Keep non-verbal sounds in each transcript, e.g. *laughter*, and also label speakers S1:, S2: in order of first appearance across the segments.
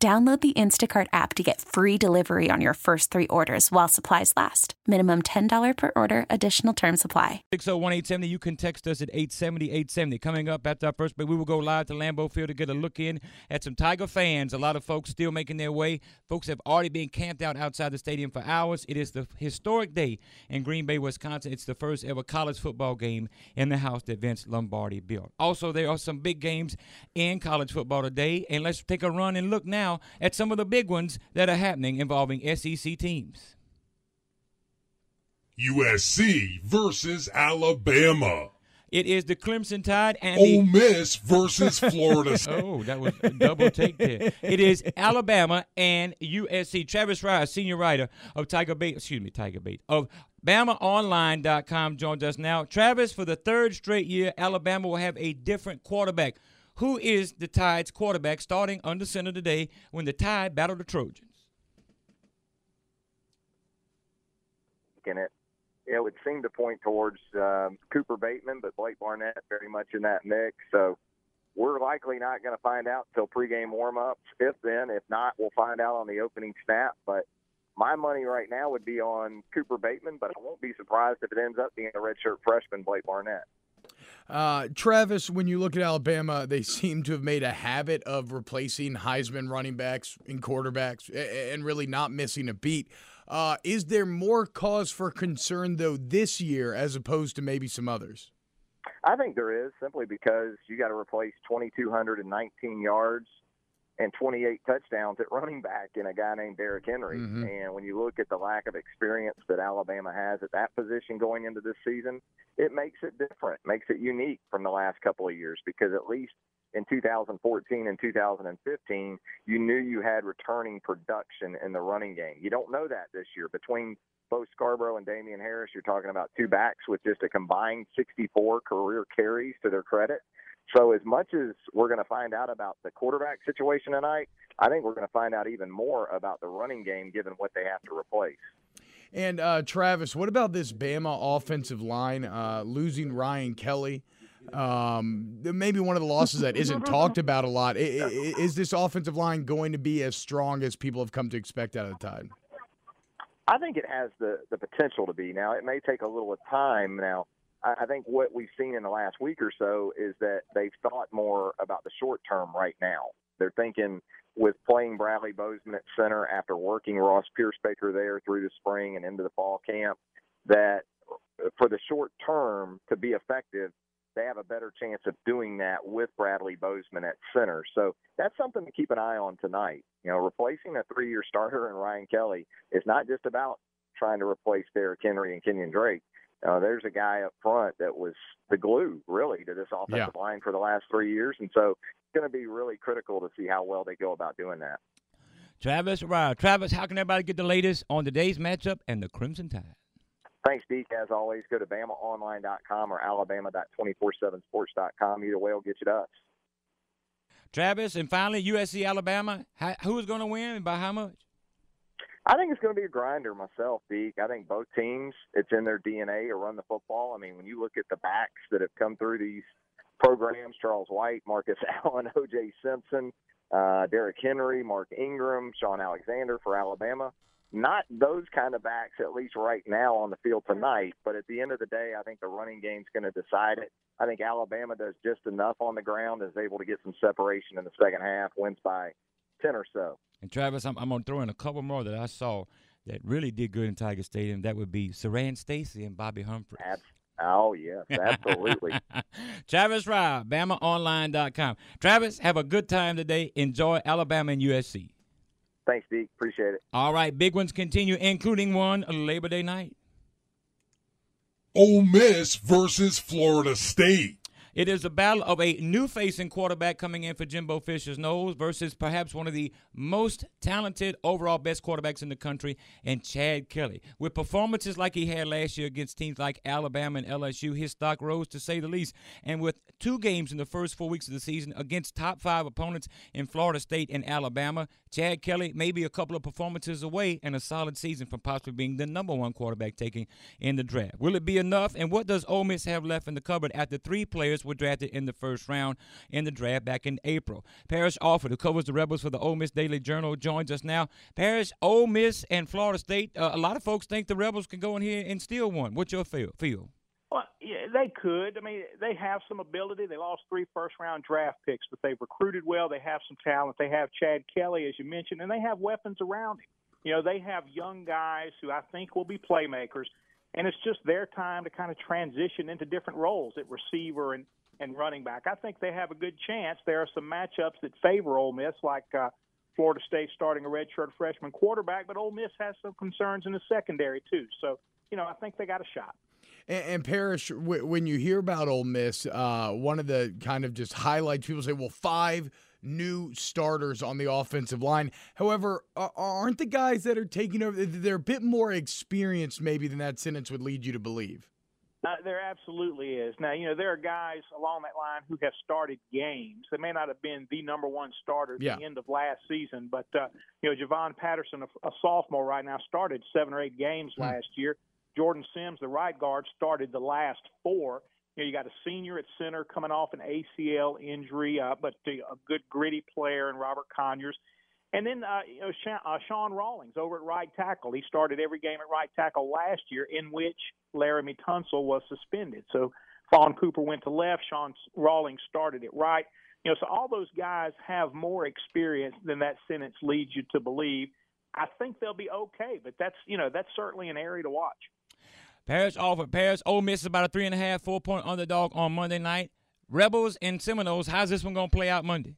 S1: Download the Instacart app to get free delivery on your first three orders while supplies last. Minimum $10 per order, additional term supply.
S2: 601 870. You can text us at 870 870. Coming up after our first break, we will go live to Lambeau Field to get a look in at some Tiger fans. A lot of folks still making their way. Folks have already been camped out outside the stadium for hours. It is the historic day in Green Bay, Wisconsin. It's the first ever college football game in the house that Vince Lombardi built. Also, there are some big games in college football today. And let's take a run and look now now at some of the big ones that are happening involving SEC teams.
S3: USC versus Alabama.
S2: It is the Crimson Tide and
S3: Ole Miss versus *laughs* Florida.
S2: oh, that was a double take there. It is Alabama and USC. Travis Rice, senior writer of Tiger Bait, excuse me, Tiger Bait of BamaOnline.com joins us now. Travis, for the third straight year, Alabama will have a different quarterback who is the Tide's quarterback starting under center today when the Tide battle the Trojans?
S4: In it, it would seem to point towards um, Cooper Bateman, but Blake Barnett very much in that mix. So we're likely not going to find out until pregame warmups. If then, if not, we'll find out on the opening snap. But my money right now would be on Cooper Bateman, but I won't be surprised if it ends up being a redshirt freshman, Blake Barnett.
S5: Uh, Travis, when you look at Alabama, they *laughs* seem to have made a habit of replacing Heisman running backs and quarterbacks and really not missing a beat. Uh, is there more cause for concern, though, this year as opposed to maybe some others?
S4: I think there is simply because you got to replace 2,219 yards and 28 touchdowns at running back in a guy named Derrick Henry. Mm-hmm. And when you look at the lack of experience that Alabama has at that position going into this season, it makes it different, makes it unique from the last couple of years because at least in 2014 and 2015, you knew you had returning production in the running game. You don't know that this year. Between Bo Scarborough and Damien Harris, you're talking about two backs with just a combined 64 career carries to their credit. So as much as we're going to find out about the quarterback situation tonight, I think we're going to find out even more about the running game given what they have to replace.
S5: And uh, Travis, what about this Bama offensive line uh, losing Ryan Kelly? Um, maybe one of the losses that isn't talked about a lot. Is this offensive line going to be as strong as people have come to expect out of the Tide?
S4: I think it has the the potential to be. Now, it may take a little time. Now, I think what we've seen in the last week or so is that they've thought more about the short term right now. They're thinking with playing Bradley Bozeman at center after working Ross Pierschbacher there through the spring and into the fall camp, that for the short term to be effective, they have a better chance of doing that with Bradley Bozeman at center. So that's something to keep an eye on tonight. You know, replacing a three year starter in Ryan Kelly is not just about trying to replace Derrick Henry and Kenyon Drake. Uh, there's a guy up front that was the glue, really, to this offensive yeah. line for the last three years, and so it's going to be really critical to see how well they go about doing that.
S2: Travis, right. Travis, how can everybody get the latest on today's matchup and the Crimson Tide?
S4: Thanks, Deke. As always, go to BamaOnline.com or Alabama.247sports.com. Either way will get you to us.
S2: Travis, and finally, USC Alabama. How, who is going to win and by how much?
S4: I think it's going to be a grinder myself, Deke. I think both teams, it's in their DNA to run the football. I mean, when you look at the backs that have come through these programs, Charles White, Marcus *laughs* Allen, O.J. Simpson, uh, Derrick Henry, Mark Ingram, Shaun Alexander for Alabama. Not those kind of backs, at least right now on the field tonight. But at the end of the day, I think the running game's going to decide it. I think Alabama does just enough on the ground, is able to get some separation in the second half, wins by 10 or so.
S2: And Travis, I'm, I'm going to throw in a couple more that I saw that really did good in Tiger Stadium. That would be Siran Stacy and Bobby Humphrey.
S4: Oh, yes, *laughs* absolutely.
S2: Travis Rye, BamaOnline.com. Travis, have a good time today. Enjoy Alabama and USC.
S4: Thanks, Deke. Appreciate it.
S2: All right, big ones continue, including one Labor Day night.
S3: Ole Miss versus Florida State.
S2: It is a battle of a new facing quarterback coming in for Jimbo Fisher's nose versus perhaps one of the most talented, overall best quarterbacks in the country, and Chad Kelly. With performances like he had last year against teams like Alabama and LSU, his stock rose to say the least. And with two games in the first four weeks of the season against top five opponents in Florida State and Alabama, Chad Kelly may be a couple of performances away and a solid season from possibly being the number one quarterback taking in the draft. Will it be enough? And what does Ole Miss have left in the cupboard after three players were drafted in the first round in the draft back in April? Parrish Alford, who covers the Rebels for the Ole Miss Daily Journal, joins us now. Parrish, Ole Miss and Florida State. Uh, a lot of folks think the Rebels can go in here and steal one. What's your feel? feel?
S6: Well, yeah, they could. I mean, they have some ability. They lost three first round draft picks, but they've recruited well. They have some talent. They have Chad Kelly, as you mentioned, and they have weapons around him. You know, they have young guys who I think will be playmakers, and it's just their time to kind of transition into different roles at receiver and, and running back. I think they have a good chance. There are some matchups that favor Ole Miss, like uh, Florida State starting a redshirt freshman quarterback, but Ole Miss has some concerns in the secondary, too. So, you know, I think they got a shot.
S5: And, and Parrish, w- when you hear about Ole Miss, uh, one of the kind of just highlights, people say, well, five new starters on the offensive line. However, aren't the guys that are taking over, they're a bit more experienced maybe than that sentence would lead you to believe.
S6: Uh, there absolutely is. Now, you know, there are guys along that line who have started games. They may not have been the number one starter at
S5: yeah.
S6: the end of last season, but, uh, you know, Javon Patterson, a, a, sophomore right now, started seven or eight games hmm. last year. Jordan Sims, the right guard, started the last four. You, know, you got a senior at center coming off an ACL injury, uh, but a good gritty player in Robert Conyers. And then uh, you know, Sean, uh, Sean Rawlings over at right tackle. He started every game at right tackle last year, in which Laremy Tunsil was suspended. So Fahn Cooper went to left. Sean Rawlings started at right. You know, so all those guys have more experience than that sentence leads you to believe. I think they'll be okay, but that's you know that's certainly an area to watch.
S2: Parrish Alford. Parrish, Ole Miss is about a three and a half, four point underdog on Monday night. Rebels and Seminoles, how's this one going to play out Monday?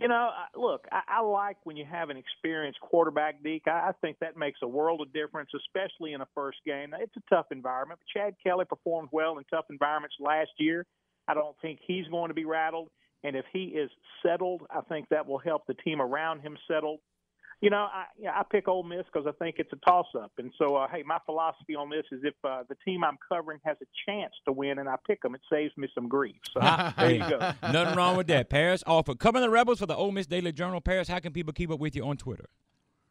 S6: You know, look, I, I like when you have an experienced quarterback, Deke. I, I think that makes a world of difference, especially in a first game. It's a tough environment. But Chad Kelly performed well in tough environments last year. I don't think he's going to be rattled. And if he is settled, I think that will help the team around him settle you know, I yeah, I pick Ole Miss because I think it's a toss up, and so uh, hey, my philosophy on this is if uh, the team I'm covering has a chance to win and I pick them, it saves me some grief. So there you go. *laughs*
S2: Nothing wrong with that. Parrish Alford covering the Rebels for the Ole Miss Daily Journal. Parrish, how can people keep up with you on Twitter?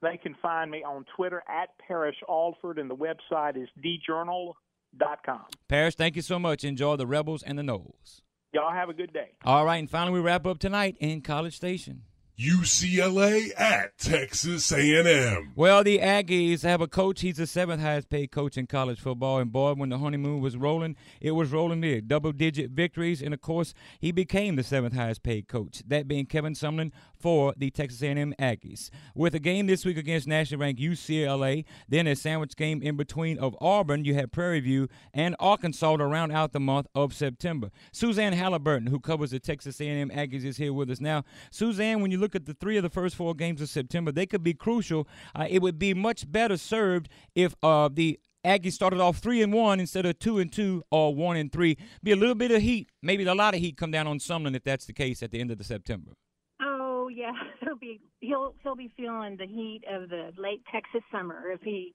S6: They can find me on Twitter at Parrish Alford, and the website is djournal.com.
S2: Parrish, thank you so much. Enjoy the Rebels and the Noles.
S6: Y'all have a good day.
S2: All right, and finally we wrap up tonight in College Station.
S3: UCLA at Texas A&M.
S2: Well, the Aggies have a coach. He's the seventh highest paid coach in college football. And boy, when the honeymoon was rolling, it was rolling big. Double digit victories. And of course, he became the seventh highest paid coach. That being Kevin Sumlin for the Texas A&M Aggies. With a game this week against national ranked UCLA, then a sandwich game in between of Auburn, you have Prairie View and Arkansas to round out the month of September. Suzanne Halliburton, who covers the Texas A&M Aggies, is here with us now. Suzanne, when you look look at the three of the first four games of September, they could be crucial. Uh, it would be much better served if uh, the Aggies started off three and one instead of two and two or one and three. Be a little bit of heat, maybe a lot of heat, come down on Sumlin if that's the case at the end of the September.
S7: Yeah, *laughs* he'll be he'll he'll be feeling the heat of the late Texas summer if he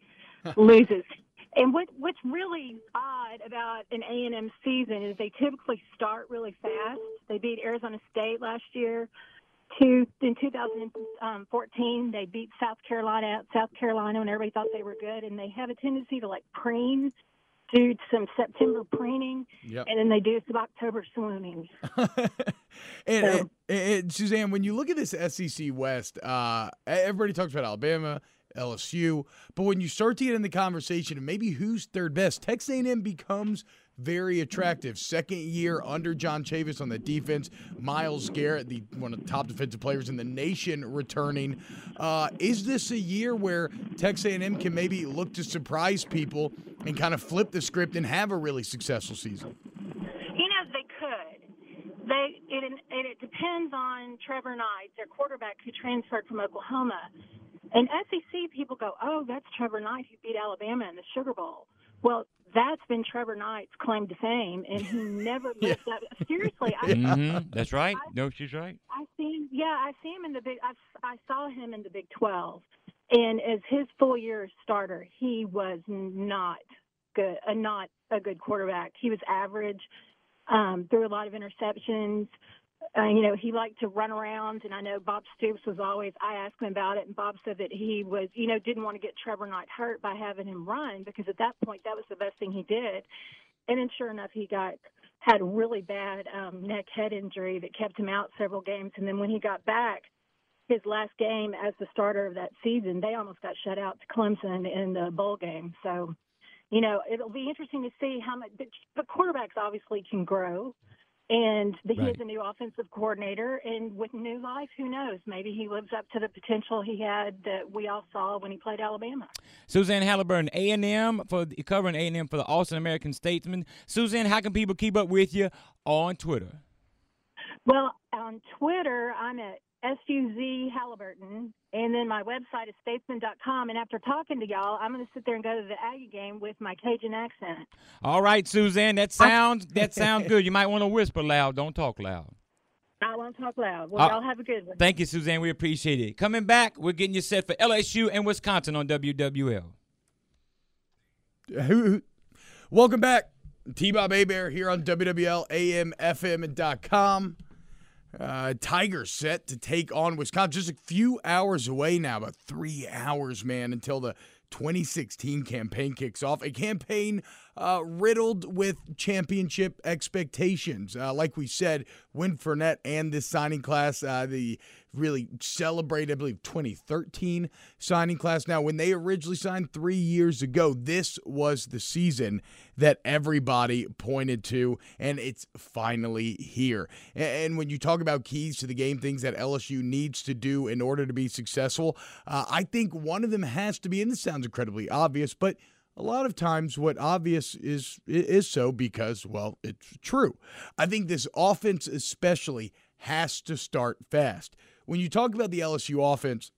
S7: loses. And what what's really odd about an A and M season is they typically start really fast. They beat Arizona State last year two in 2014 um, they beat South Carolina at South Carolina when everybody thought they were good and they have a tendency to like preen do some September preening yep. and then they do some October swooning. *laughs*
S5: and, so, and, and, Suzanne, when you look at this SEC West, uh, everybody talks about Alabama, LSU, but when you start to get in the conversation of maybe who's third best, Texas A&M becomes very attractive. Second year under John Chavis on the defense. Myles Garrett, the one of the top defensive players in the nation, returning. Uh, is this a year where Texas A&M can maybe look to surprise people and kind of flip the script and have a really successful season?
S7: You know, they could. They it it, it depends on Trevor Knight, their quarterback who transferred from Oklahoma. And SEC people go, oh, that's Trevor Knight who beat Alabama in the Sugar Bowl. Well, that's been Trevor Knight's claim to fame, and he never *laughs* lived up. Seriously, I,
S2: mm-hmm. That's right. No, she's right.
S7: I see him. Yeah, I see him in the big. I, I saw him in the Big Twelve, and as his full year starter, he was not good. Uh, not a good quarterback. He was average. Um, threw a lot of interceptions. Uh, you know, he liked to run around, and I know Bob Stoops was always. I asked him about it, and Bob said that he was, you know, didn't want to get Trevor Knight hurt by having him run because at that point that was the best thing he did. And then, sure enough, he got had a really bad um, neck head injury that kept him out several games. And then when he got back, his last game as the starter of that season, they almost got shut out to Clemson in the bowl game. So, you know, it'll be interesting to see how much. But quarterbacks obviously can grow and the, right. he is a new offensive coordinator. And with new life, who knows? Maybe he lives up to the potential he had that we all saw when he played Alabama.
S2: Suzanne Halliburton, A and M for covering A and M for the Austin American Statesman. Suzanne, how can people keep up with you on Twitter?
S7: Well, on Twitter, I'm at S-U-Z Halliburton. And then my website is statesman.com. And after talking to y'all, I'm going to sit there and go to the Aggie game with my Cajun accent.
S2: All right, Suzanne, that sounds that *laughs* sounds good. You might want to whisper loud. Don't talk loud.
S7: I won't talk loud. Well, uh, y'all have a good one.
S2: Thank you, Suzanne. We appreciate it. Coming back, we're getting you set for LSU and Wisconsin on WWL.
S5: Welcome back. T-Bob Bear here on WWL AM, FM, and .com. Uh, Tigers set to take on Wisconsin. Just a few hours away now, about three hours, man, until the 2016 campaign kicks off. A campaign uh, riddled with championship expectations. Uh, like we said, Win Fournette and this signing class, uh, the really celebrated, I believe, 2013 signing class. Now, when they originally signed three years ago, this was the season that everybody pointed to, and it's finally here. And when you talk about keys to the game, things that LSU needs to do in order to be successful, uh, I think one of them has to be, and this sounds incredibly obvious, but a lot of times what obvious is is so because well it's true i think this offense especially has to start fast when you talk about the LSU offense,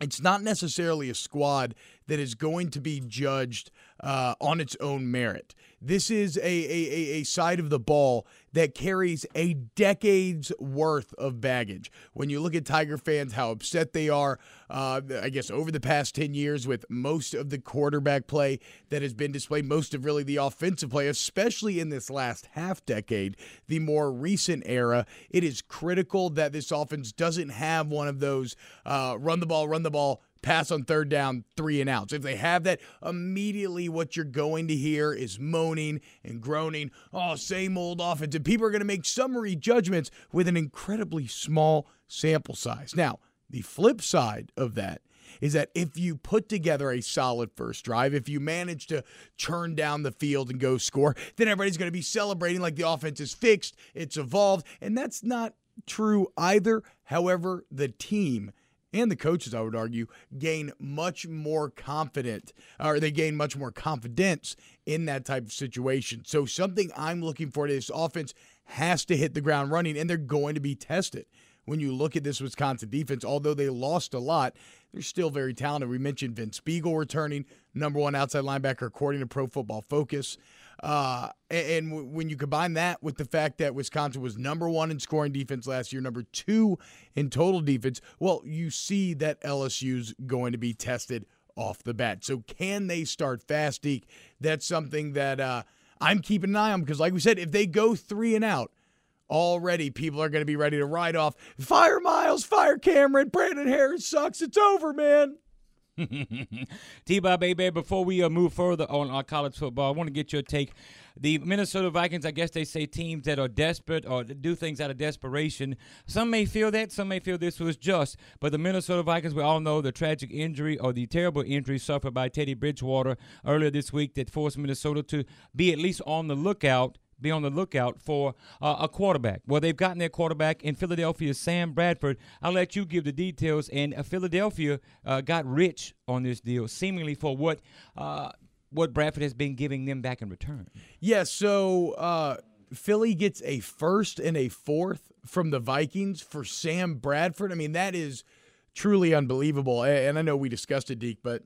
S5: it's not necessarily a squad that is going to be judged uh, on its own merit. This is a, a, a side of the ball that carries a decade's worth of baggage. When you look at Tiger fans, how upset they are, uh, I guess, over the past 10 years with most of the quarterback play that has been displayed, most of really the offensive play, especially in this last half decade, the more recent era, it is critical that this offense doesn't have one of those uh, run the ball, run the ball pass on third down, three and outs. If they have that, immediately what you're going to hear is moaning and groaning. Oh, same old offense. And people are going to make summary judgments with an incredibly small sample size. Now, the flip side of that is that if you put together a solid first drive, if you manage to churn down the field and go score, then everybody's going to be celebrating like the offense is fixed, it's evolved, and that's not true either. However, the team and the coaches, I would argue, gain much more confident, or they gain much more confidence in that type of situation. So, something I'm looking for to this offense has to hit the ground running, and they're going to be tested. When you look at this Wisconsin defense, although they lost a lot, they're still very talented. We mentioned Vince Biegel returning, number one outside linebacker according to Pro Football Focus. Uh, and, and when you combine that with the fact that Wisconsin was number one in scoring defense last year, number two in total defense, well, you see that LSU's going to be tested off the bat. So can they start fast, Deke? That's something that uh, I'm keeping an eye on because, like we said, if they go three and out, already people are going to be ready to ride off. Fire Miles, fire Cameron, Brandon Harris sucks. It's over, man. *laughs*
S2: T-Bob, baby, before we uh, move further on our college football, I want to get your take. The Minnesota Vikings, I guess they say teams that are desperate or do things out of desperation. Some may feel that, some may feel this was just. But the Minnesota Vikings, we all know the tragic injury or the terrible injury suffered by Teddy Bridgewater earlier this week that forced Minnesota to be at least on the lookout be on the lookout for uh, a quarterback. Well, they've gotten their quarterback in Philadelphia, Sam Bradford. I'll let you give the details. And uh, Philadelphia uh, got rich on this deal, seemingly for what uh, what Bradford has been giving them back in return.
S5: Yeah. So uh, Philly gets a first and a fourth from the Vikings for Sam Bradford. I mean, that is truly unbelievable. And I know we discussed it, Deke, but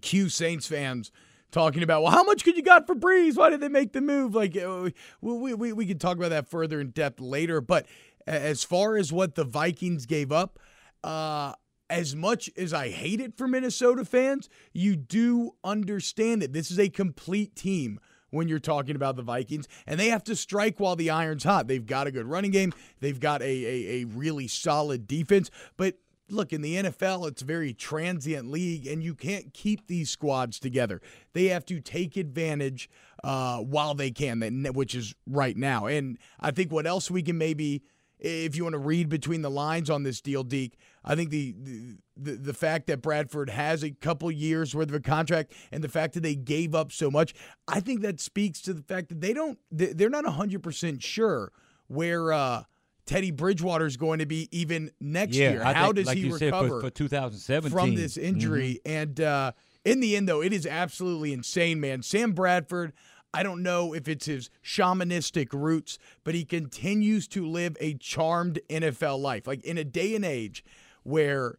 S5: Q Saints fans talking about, well, how much could you got for Brees? Why did they make the move? Like, uh, we, we, we can talk about that further in depth later. But as far as what the Vikings gave up, uh, as much as I hate it for Minnesota fans, you do understand it. This is a complete team when you're talking about the Vikings, and they have to strike while the iron's hot. They've got a good running game, they've got a, a, a really solid defense, but look, in the NFL, it's a very transient league, and you can't keep these squads together. They have to take advantage uh, while they can, which is right now. And I think what else we can maybe if you want to read between the lines on this deal, Deke, I think the, the the fact that Bradford has a couple years worth of a contract and the fact that they gave up so much, I think that speaks to the fact that they don't they're not 100% sure where uh, Teddy Bridgewater is going to be even next
S2: yeah,
S5: year.
S2: I
S5: How
S2: think,
S5: does
S2: like
S5: he recover
S2: said, for, for 2017
S5: from this injury?
S2: Mm-hmm.
S5: And uh, in the end, though, it is absolutely insane, man. Sam Bradford. I don't know if it's his shamanistic roots, but he continues to live a charmed NFL life. Like in a day and age where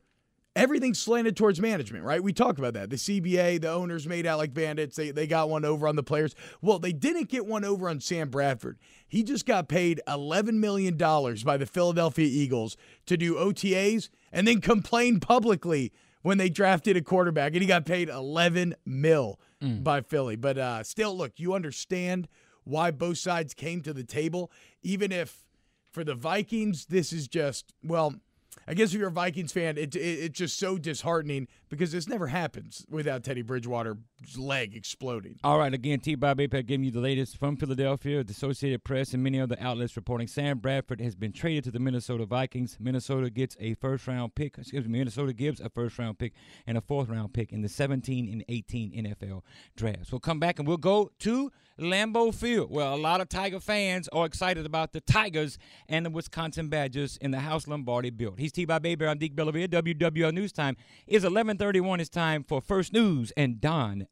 S5: everything's slanted towards management, right? We talked about that. The CBA, the owners made out like bandits. They, they got one over on the players. Well, they didn't get one over on Sam Bradford. He just got paid $11 million by the Philadelphia Eagles to do OTAs and then complain publicly when they drafted a quarterback, and he got paid 11 mil mm. by Philly. But uh, still, look, you understand why both sides came to the table, even if for the Vikings, this is just, well, I guess if you're a Vikings fan, it, it, it's just so disheartening because this never happens without Teddy Bridgewater's leg exploding.
S2: All right, again, T. Bob Apek giving you the latest from Philadelphia. The Associated Press and many other outlets reporting Sam Bradford has been traded to the Minnesota Vikings. Minnesota gets a first round pick. Excuse me, Minnesota gives a first round pick and a fourth round pick in the 17 and 18 NFL drafts. We'll come back and we'll go to Lambeau Field. Well, a lot of Tiger fans are excited about the Tigers and the Wisconsin Badgers in the House Lombardi built. He's T. Bob Baby. I'm Deke Bellavia. WWL News Time is 1131. It's time for First News and Don